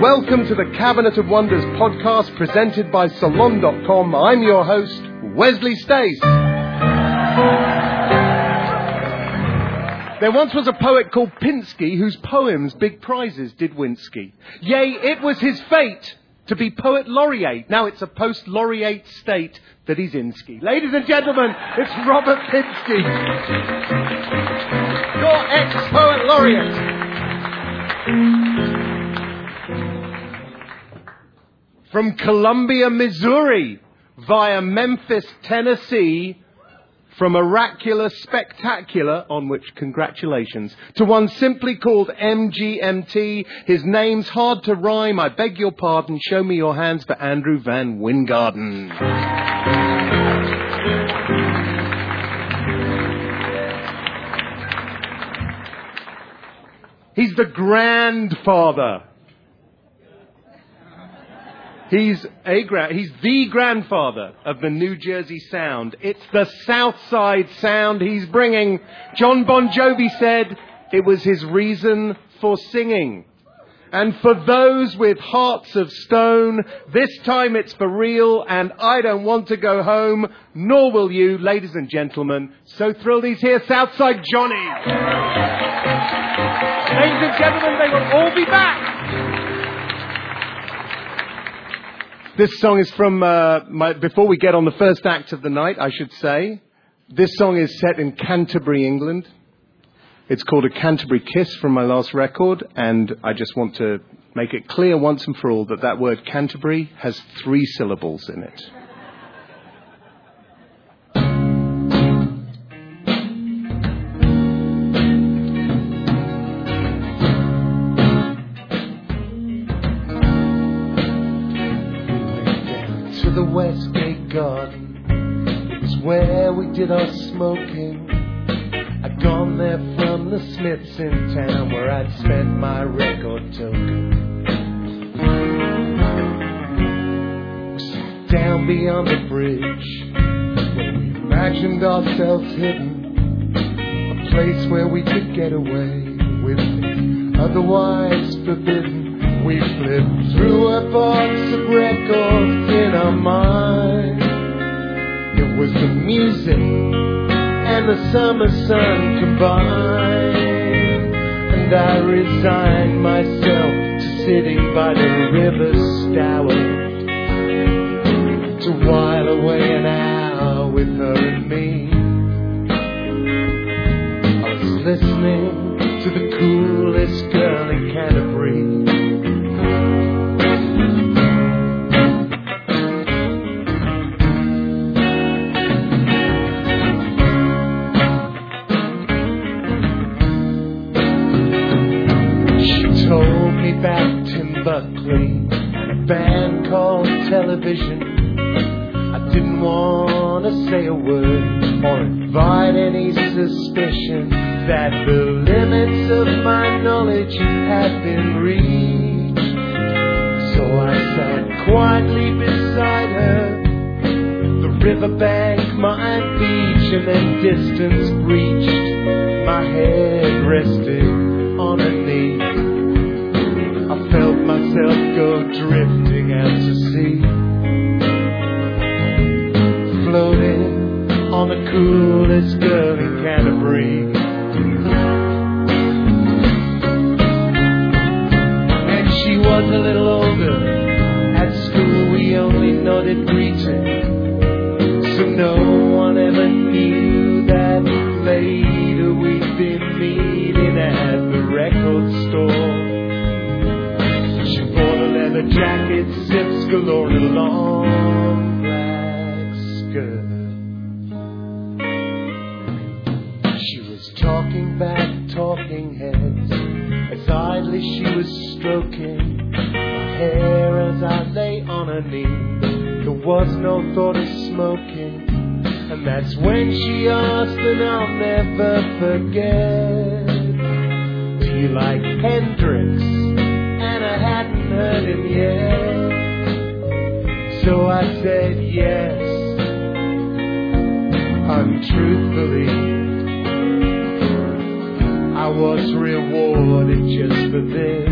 Welcome to the Cabinet of Wonders podcast presented by Salon.com. I'm your host, Wesley Stace. There once was a poet called Pinsky whose poems big prizes did Winsky. Yea, it was his fate to be poet laureate. Now it's a post laureate state that he's in ski. Ladies and gentlemen, it's Robert Pinsky. Your ex poet laureate. From Columbia, Missouri, via Memphis, Tennessee, from oracular spectacular, on which congratulations, to one simply called MGMT. His name's hard to rhyme. I beg your pardon. Show me your hands for Andrew VanWyngarden. He's the grandfather He's a gra- he's the grandfather of the New Jersey Sound. It's the South Side Sound he's bringing. John Bon Jovi said it was his reason for singing. And for those with hearts of stone, this time it's for real, and I don't want to go home, nor will you, ladies and gentlemen. So thrilled he's here, Southside Johnny. ladies and gentlemen, they will all be back. This song is from uh, my, before we get on the first act of the night, I should say. This song is set in Canterbury, England. It's called A Canterbury Kiss from my last record, and I just want to make it clear once and for all that that word Canterbury has three syllables in it. Did our smoking. I'd gone there from the Smiths in town where I'd spent my record token. Down beyond the bridge, where we imagined ourselves hidden. A place where we could get away with it, otherwise forbidden. We flipped through a box of records in our mind. Was the music and the summer sun combined. And I resigned myself to sitting by the river Stour to while away an hour with her and me. Talking heads, as idly she was stroking my hair as I lay on her knee. There was no thought of smoking, and that's when she asked, and I'll never forget. Do you like Hendrix? And I hadn't heard him yet. So I said yes, untruthfully. Was rewarded just for this.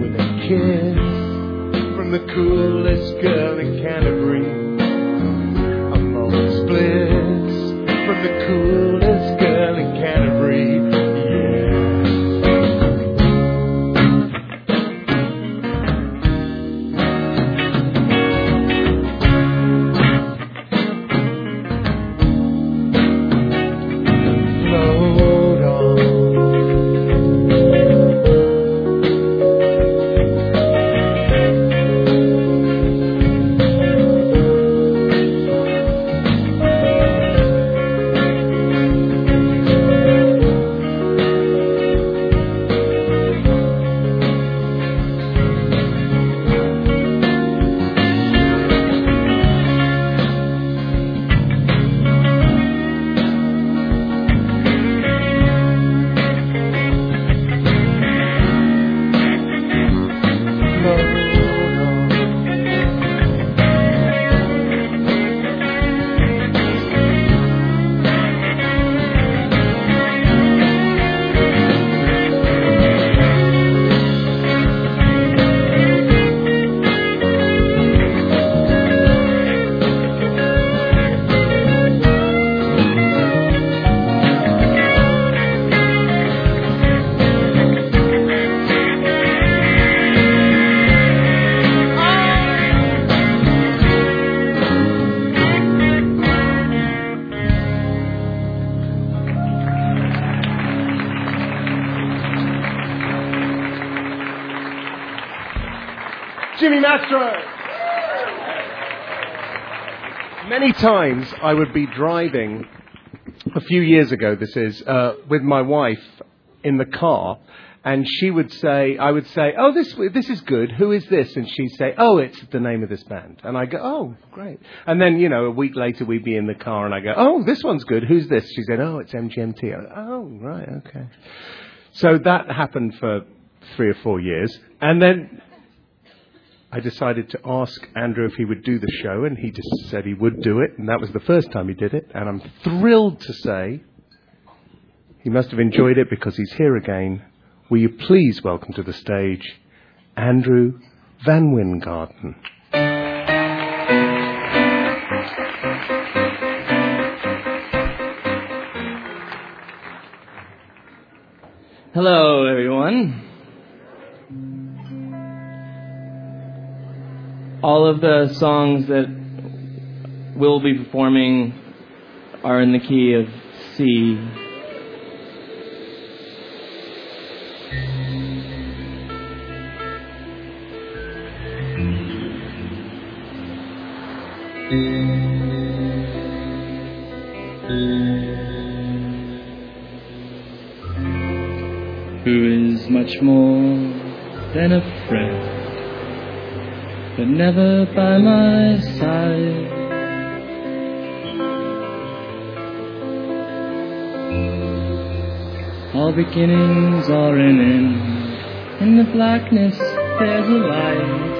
With a kiss from the coolest girl in Canterbury. Times I would be driving, a few years ago this is, uh, with my wife in the car, and she would say, I would say, oh, this, this is good, who is this? And she'd say, oh, it's the name of this band. And I go, oh, great. And then, you know, a week later we'd be in the car and I go, oh, this one's good, who's this? She said, oh, it's MGMT. Go, oh, right, okay. So that happened for three or four years. And then I decided to ask Andrew if he would do the show, and he just said he would do it, and that was the first time he did it. And I'm thrilled to say he must have enjoyed it because he's here again. Will you please welcome to the stage Andrew VanWyngarden? Hello, everyone. All of the songs that we'll be performing are in the key of C. Who is much more than a friend, but never by my side. All beginnings are an end. In the blackness there's a light.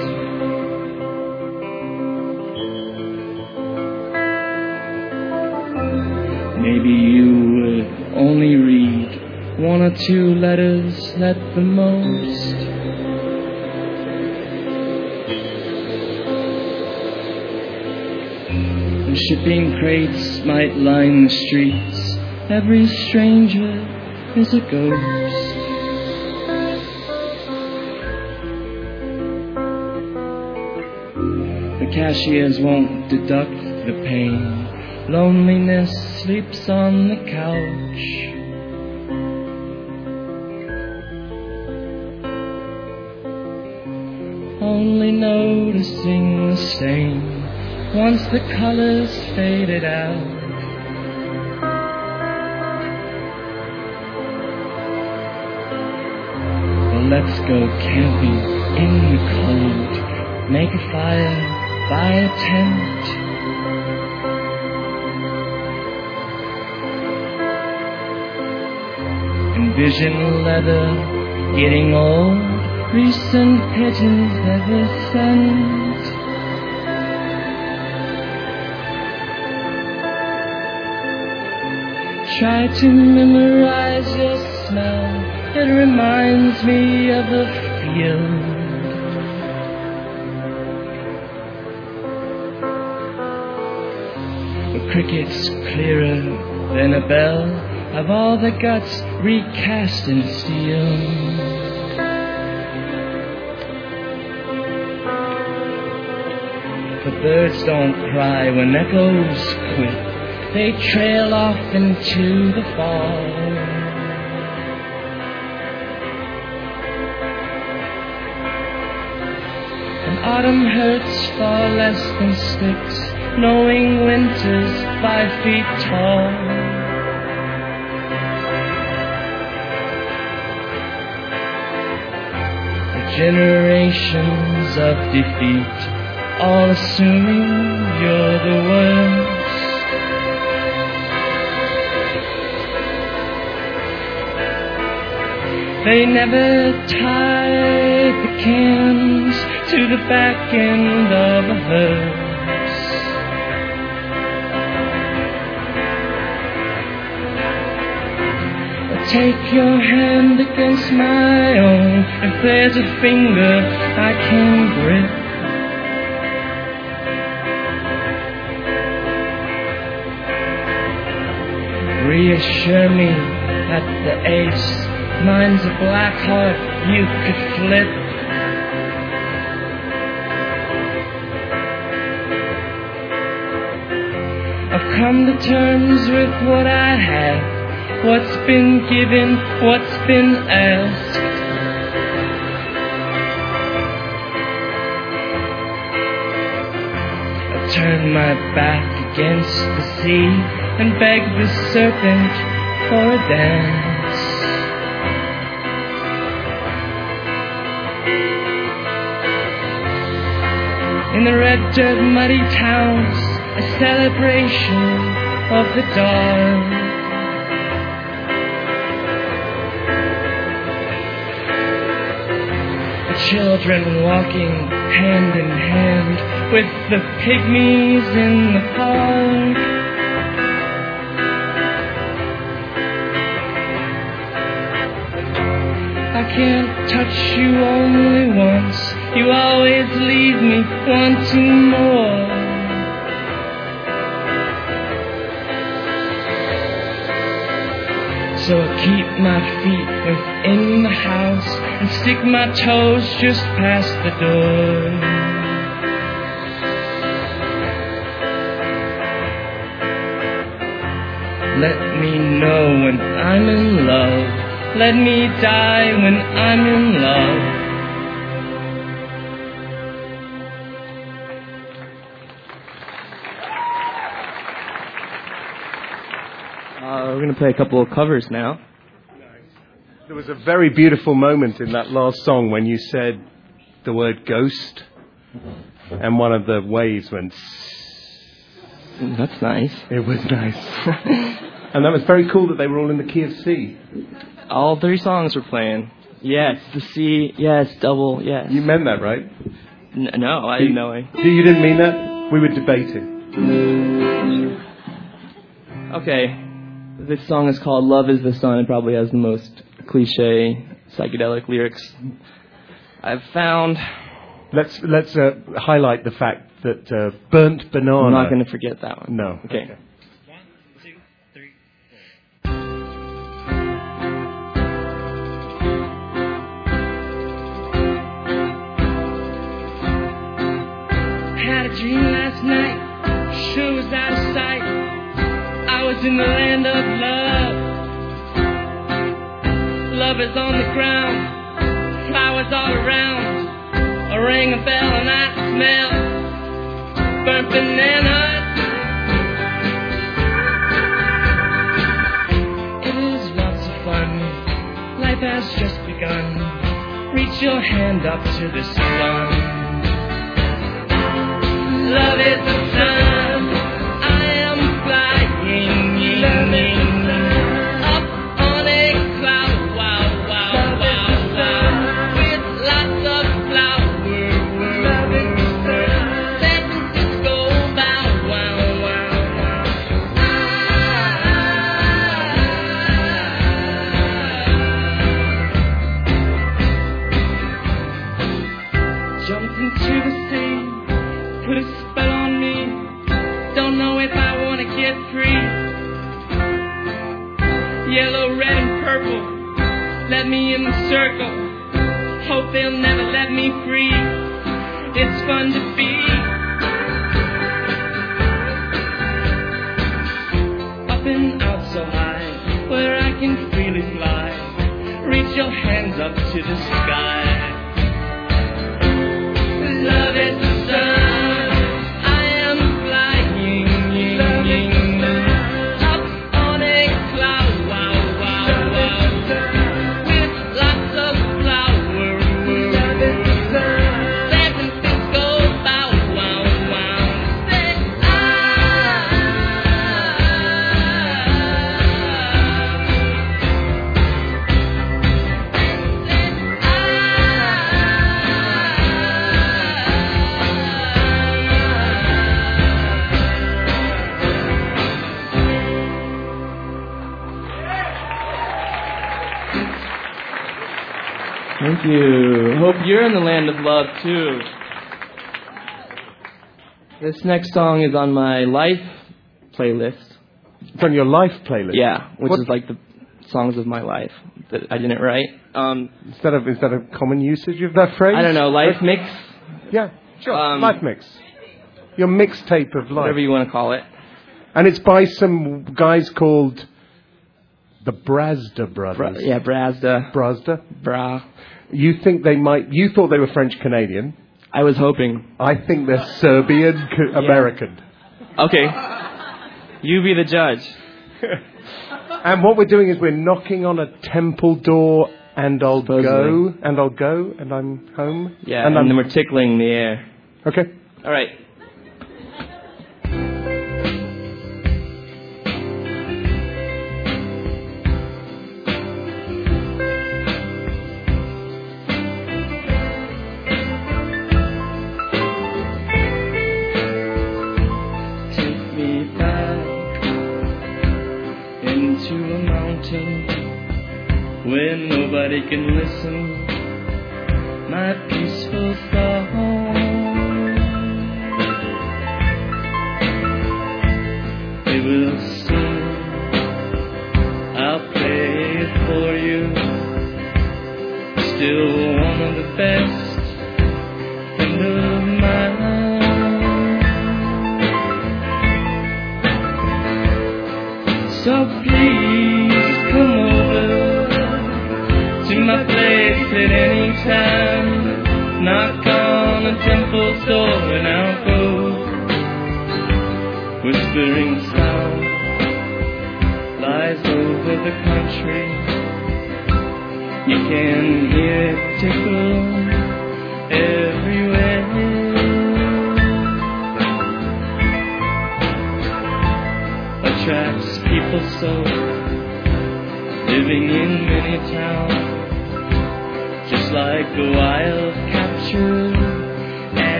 Maybe you would only read one or two letters at the most. Shipping crates might line the streets. Every stranger is a ghost. The cashiers won't deduct the pain. Loneliness sleeps on the couch. Only noticing the stain once the colors faded out. Let's go camping in the cold. Make a fire, buy a tent. Envision leather getting old. Recent pictures ever sent. try to memorize your smell. It reminds me of a field. A cricket's clearer than a bell of all the guts recast in steel. The birds don't cry when echoes quit. They trail off into the fall. And autumn hurts far less than sticks, knowing winter's five feet tall. generations of defeat, all assuming you're the worst. They never tied the cans to the back end of a hearse. take your hand against my own if there's a finger I can grip. Reassure me that the ace, mine's a black heart you could flip. I've come to terms with what I have what's been given, what's been asked. I turn my back against the sea and beg the serpent for a dance. In the red dirt muddy towns, a celebration of the dark. The children walking hand in hand with the pygmies in the park. I can't touch you only once, you always leave me wanting more. So I keep my feet within the house and stick my toes just past the door. Let me know when I'm in love. Let me die when I'm in love. Uh, we're going to play a couple of covers now. There was a very beautiful moment in that last song when you said the word ghost, and one of the waves went. That's nice. It was nice. and that was very cool that they were all in the key of C. All three songs were playing. Yes, the C, yes, double, yes. You meant that, right? N- no, I didn't know it. You didn't mean that? We were debating. Okay, this song is called Love is the Sun. It probably has the most cliche psychedelic lyrics I've found. Let's let's uh, highlight the fact that uh, burnt banana. I'm not going to forget that one. No. Okay. okay. On the ground, flowers all around. I ring a bell and I smell burnt bananas. It is lots of fun. Life has just begun. Reach your hand up to the sun. You. Hope you're in the land of love too. This next song is on my life playlist. It's on your life playlist. Yeah, which What- is like the songs of my life that I didn't write. Um, Instead of instead of common usage of that phrase. I don't know, life mix, Yeah, sure. Um, life mix. Your mixtape of life. whatever you want to call it. And it's by some guys called the Brazda Bra- brothers. yeah, Brazda, Brazda. Bra. You think they might? You thought they were French Canadian. I was hoping. I think they're Serbian American. Okay, you be the judge. And what we're doing is we're knocking on a temple door, and I'll go, and I'll go, and I'm home. Yeah, and, and, then we're tickling the air. okay. All right. Nobody can listen. My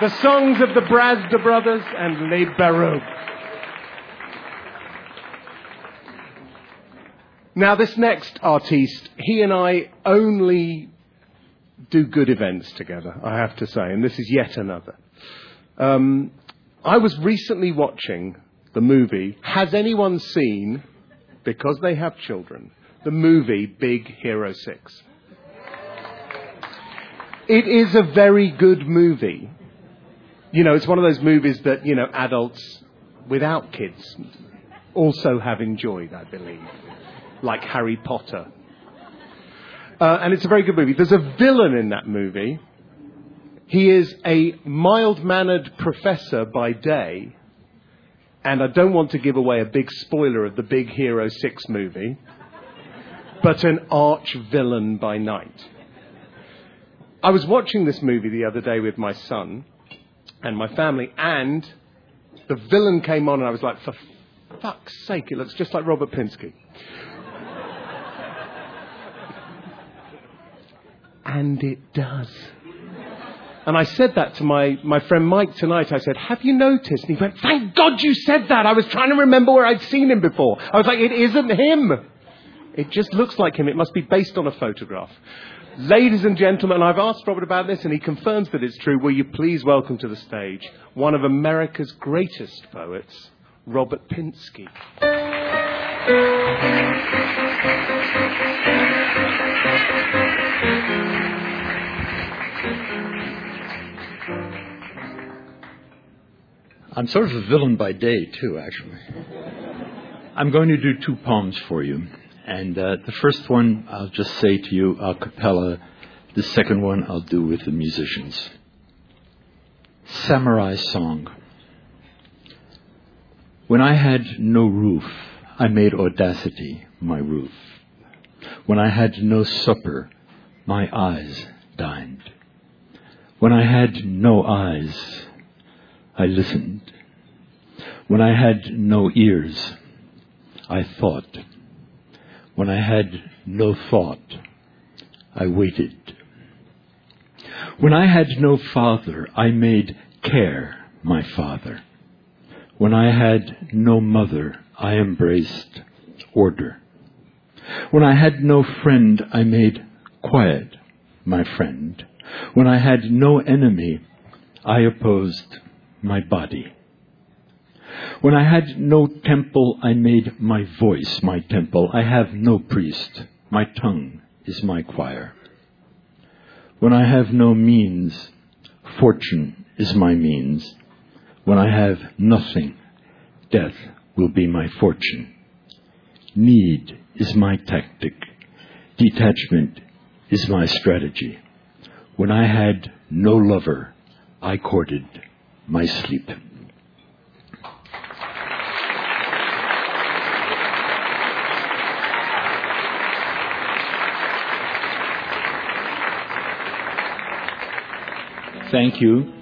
The songs of the Brazda brothers and Les Baroques. Now, this next artiste, he and I only do good events together, I have to say, and this is yet another. Um, I was recently watching the movie. Has anyone seen, because they have children, the movie Big Hero 6? It is a very good movie. You know, it's one of those movies that, you know, adults without kids also have enjoyed, I believe. Like Harry Potter. Uh, and it's a very good movie. There's a villain in that movie. He is a mild mannered professor by day and I don't want to give away a big spoiler of the Big Hero 6 movie, but an arch villain by night. I was watching this movie the other day with my son and my family, and the villain came on, and I was like, for fuck's sake, it looks just like Robert Pinsky. and it does. And I said that to my, my friend Mike tonight. I said, Have you noticed? And he went, Thank God you said that. I was trying to remember where I'd seen him before. I was like, It isn't him. It just looks like him. It must be based on a photograph. Ladies and gentlemen, I've asked Robert about this and he confirms that it's true. Will you please welcome to the stage one of America's greatest poets, Robert Pinsky. I'm sort of a villain by day, too, actually. I'm going to do two poems for you. And uh, the first one I'll just say to you a cappella. The second one I'll do with the musicians. Samurai Song. When I had no roof, I made audacity my roof. When I had no supper, my eyes dined. When I had no eyes, I listened. When I had no ears, I thought. When I had no thought, I waited. When I had no father, I made care my father. When I had no mother, I embraced order. When I had no friend, I made quiet my friend. When I had no enemy, I opposed my body. When I had no temple, I made my voice my temple. I have no priest. My tongue is my choir. When I have no means, fortune is my means. When I have nothing, death will be my fortune. Need is my tactic. Detachment is my strategy. When I had no lover, I courted my sleep. Thank you.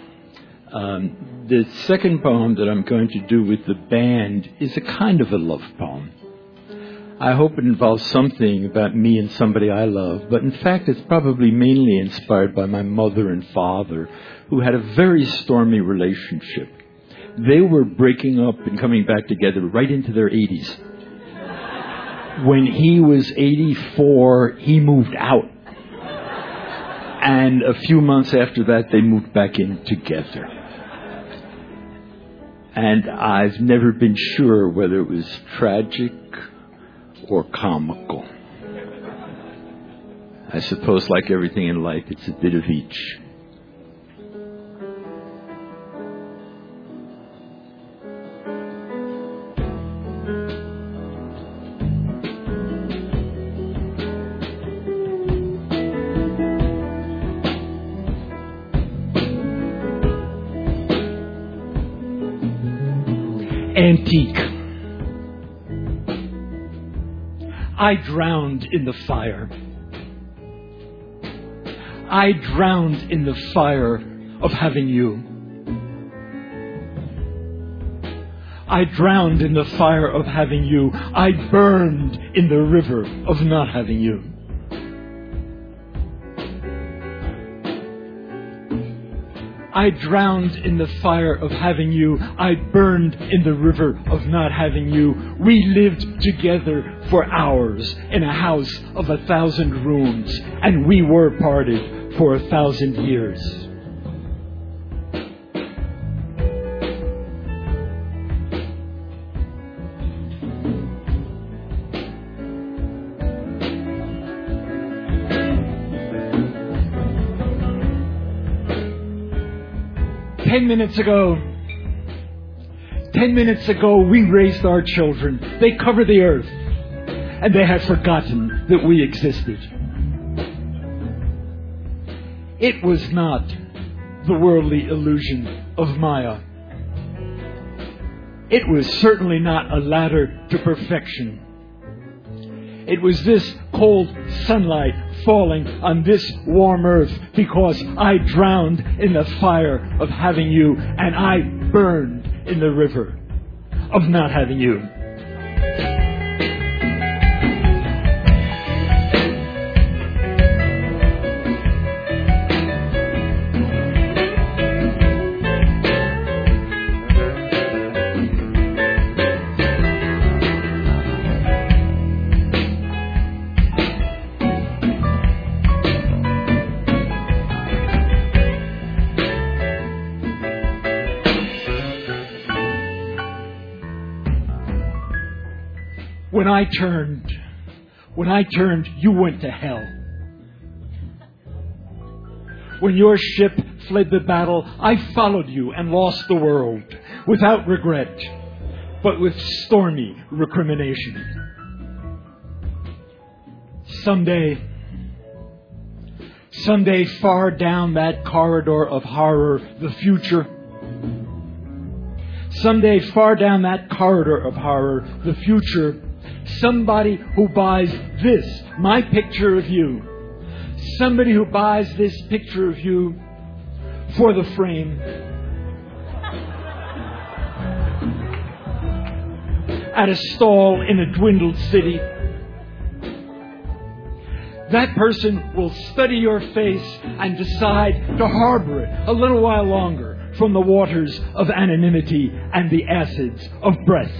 Um, the second poem that I'm going to do with the band is a kind of a love poem. I hope it involves something about me and somebody I love, but in fact, it's probably mainly inspired by my mother and father, who had a very stormy relationship. They were breaking up and coming back together right into their 80s. When he was 84, he moved out. And a few months after that, they moved back in together. And I've never been sure whether it was tragic or comical. I suppose, like everything in life, it's a bit of each. I drowned in the fire. I drowned in the fire of having you. I drowned in the fire of having you. I burned in the river of not having you. I drowned in the fire of having you. I burned in the river of not having you. We lived together for hours in a house of a thousand rooms, and we were parted for a thousand years. Ten minutes ago, ten minutes ago, we raised our children. They cover the earth, and they had forgotten that we existed. It was not the worldly illusion of Maya. it was certainly not a ladder to perfection. It was this cold sunlight falling on this warm earth because I drowned in the fire of having you and I burned in the river of not having you. I turned, when I turned, you went to hell. When your ship fled the battle, I followed you and lost the world without regret, but with stormy recrimination. Someday, someday far down that corridor of horror, the future, someday far down that corridor of horror, the future, somebody who buys this, my picture of you, somebody who buys this picture of you for the frame. At a stall in a dwindled city. That person will study your face and decide to harbor it a little while longer from the waters of anonymity and the acids of breath.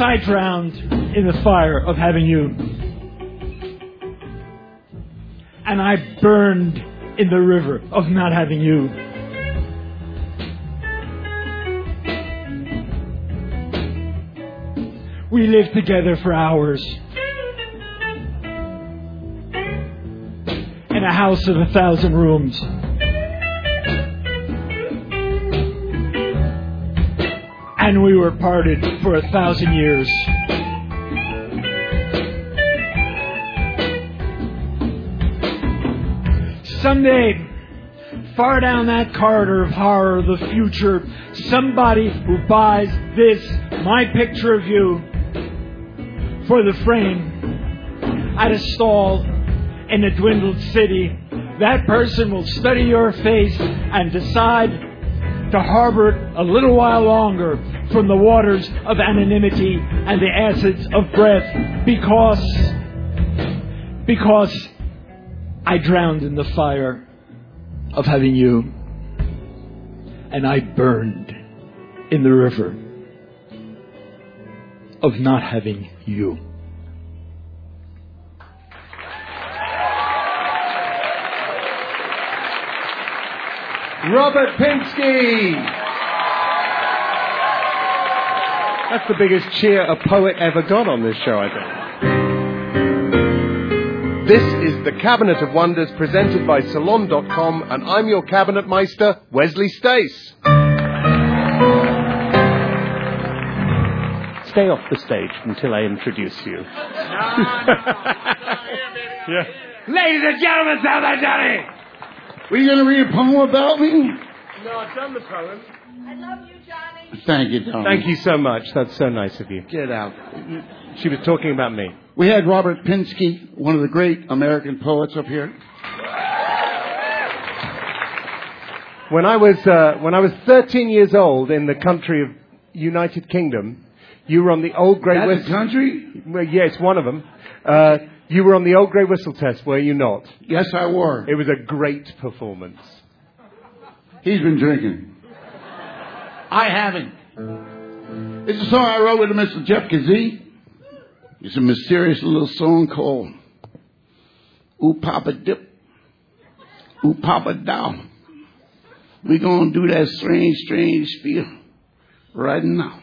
I drowned in the fire of having you. And I burned in the river of not having you. We lived together for hours in a house of a thousand rooms. And we were parted for a thousand years. Someday, far down that corridor of horror the future, somebody who buys this, my picture of you, for the frame at a stall in a dwindled city, that person will study your face and decide to harbor it a little while longer from the waters of anonymity and the acids of breath because because I drowned in the fire of having you and I burned in the river of not having you. Robert Pinsky. That's the biggest cheer a poet ever got on this show, I think. This is the Cabinet of Wonders presented by Salon.com, and I'm your Cabinet Meister, Wesley Stace. Stay off the stage until I introduce you. yeah. Ladies and gentlemen, Southern Johnny! Were you going to read a poem about me? No, I've done the poem. I love you, Johnny. Thank you, Tom. Thank you so much. That's so nice of you. Get out. She was talking about me. We had Robert Pinsky, one of the great American poets up here. When I was uh, when I was 13 years old in the country of United Kingdom, you were on the old Great That's whistle. country? Well, yes, one of them. Uh, you were on the old grey whistle test, were you not? Yes, I were. It was a great performance. He's been drinking. I haven't. It's a song I wrote with Mr. Jeff Kazee. It's a mysterious little song called Ooh Papa Dip, Ooh Papa Down. We're going to do that strange, strange feel right now.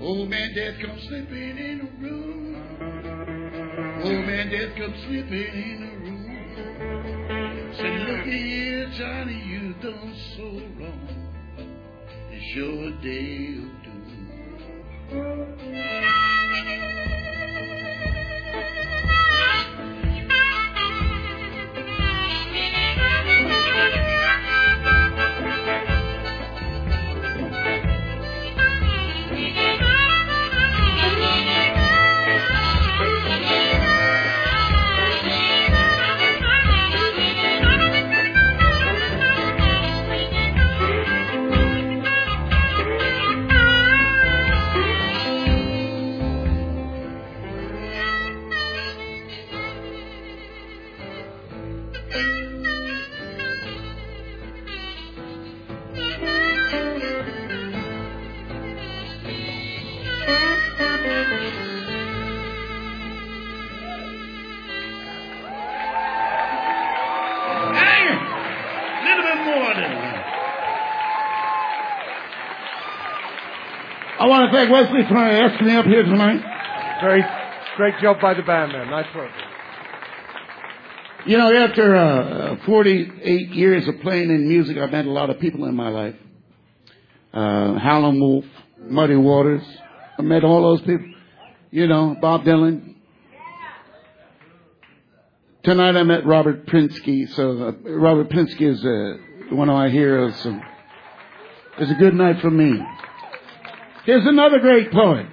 Old man Death come slipping in the room. Old man Death come slipping in the room. Said, look here, Johnny, you done so wrong. It's your day of doom. Greg Wesley for asking me up here tonight. Great, great job by the band man. Nice work. You know, after uh, 48 years of playing in music, I've met a lot of people in my life. Uh, Howlin' Wolf, Muddy Waters. I met all those people. You know, Bob Dylan. Tonight I met Robert Pinsky. So uh, Robert Pinsky is uh, one I hear is, is a good night for me. Here's another great poet.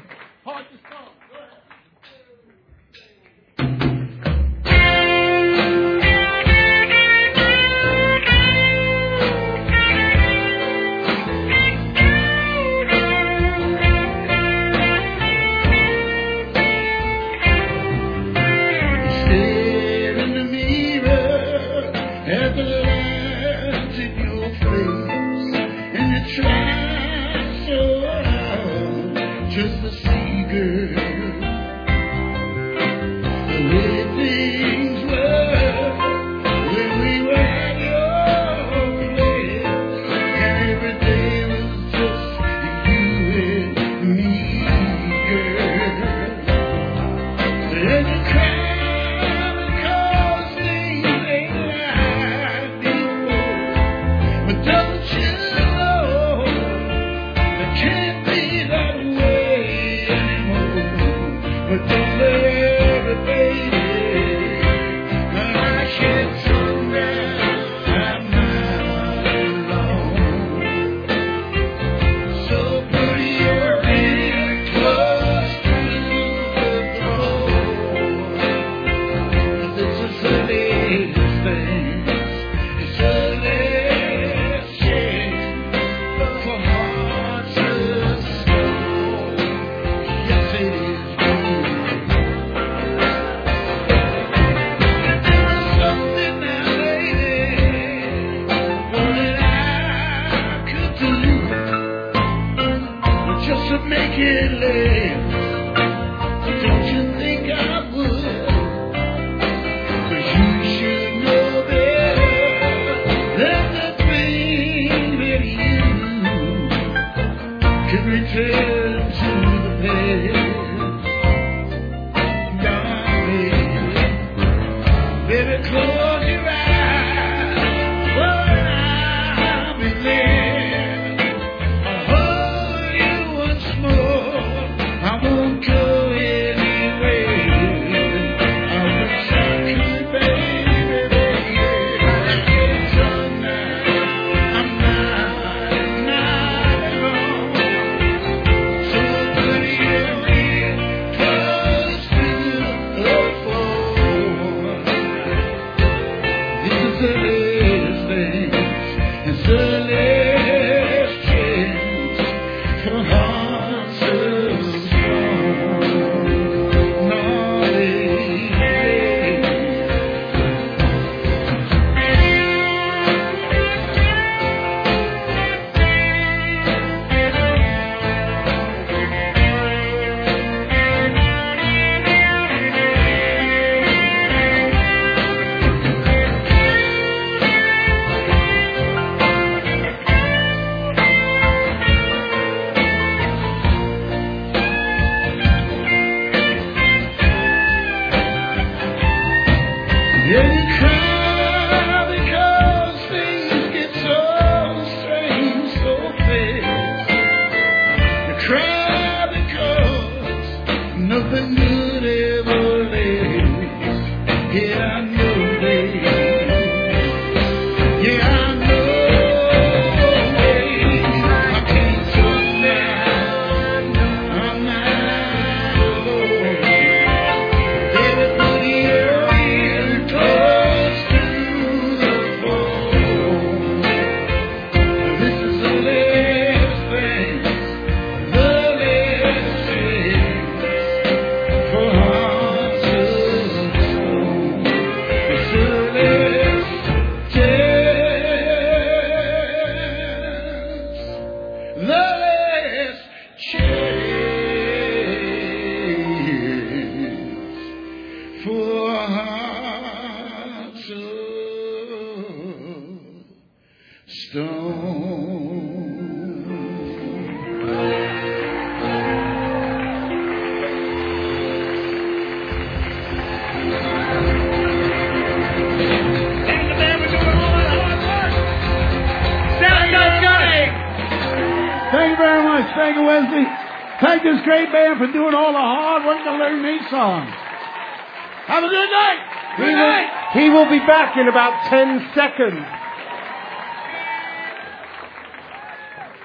Back in about 10 seconds.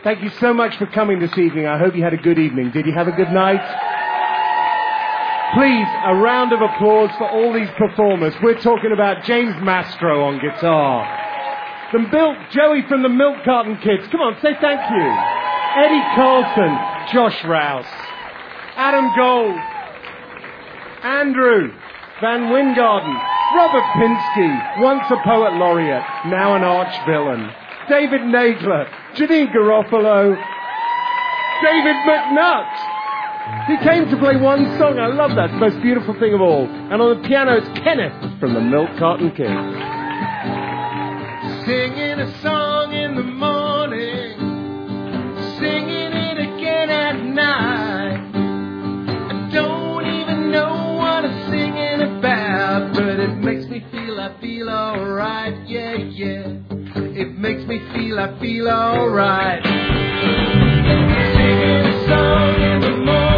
Thank you so much for coming this evening. I hope you had a good evening. Did you have a good night? Please, a round of applause for all these performers. We're talking about James Mastro on guitar. The Milk, Joey from the Milk Carton Kids. Come on, say thank you. Eddie Carlson, Josh Rouse, Adam Gold, Andrew VanWyngarden, Robert Pinsky, once a poet laureate, now an arch villain, David Nagler, Janeane Garofalo, David McNutt. He came to play one song. I love that. It's the most beautiful thing of all. And on the piano, it's Kenneth from the Milk Carton Kids. Singing a song me feel I feel alright. Singing a song in the morning,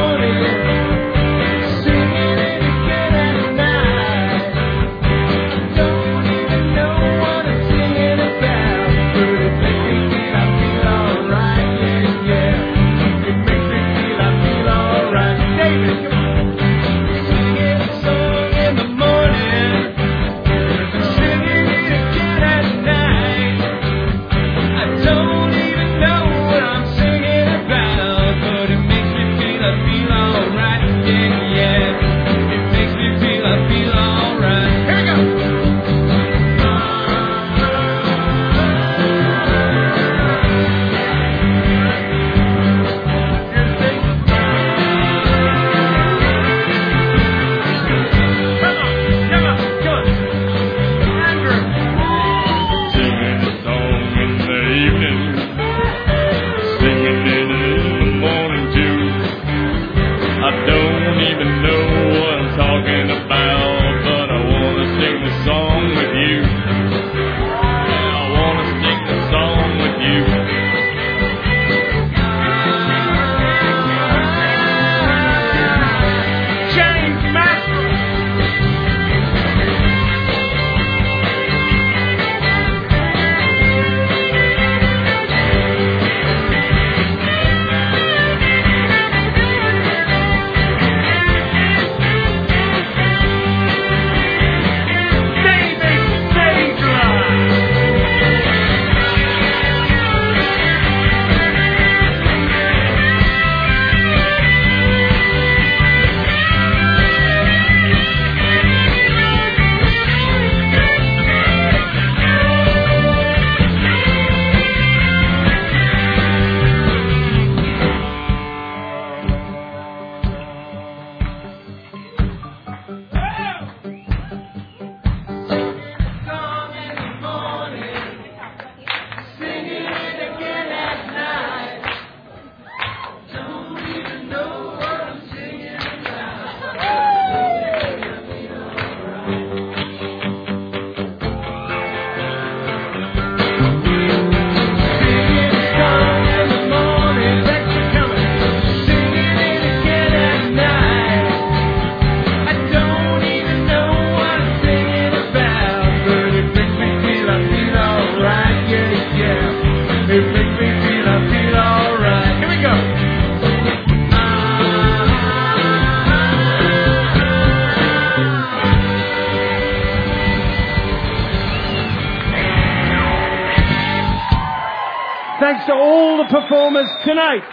tonight.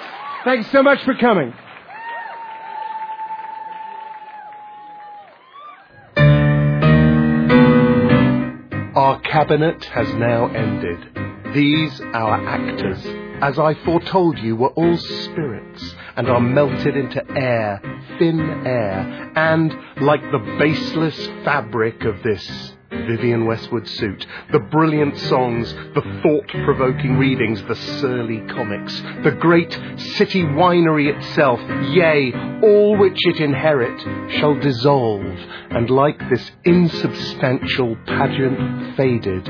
Thanks so much for coming. Our cabinet has now ended. These, our actors, as I foretold you, were all spirits and are melted into air, thin air, and, like the baseless fabric of this Vivienne Westwood suit, the brilliant songs, the thought-provoking readings, the surly comics, the great city winery itself, yea, all which it inherit, shall dissolve, and like this insubstantial pageant faded,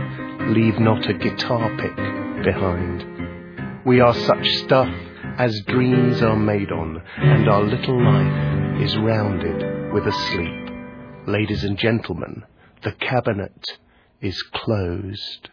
leave not a guitar pick behind. We are such stuff as dreams are made on, and our little life is rounded with a sleep. Ladies and gentlemen, the cabinet is closed.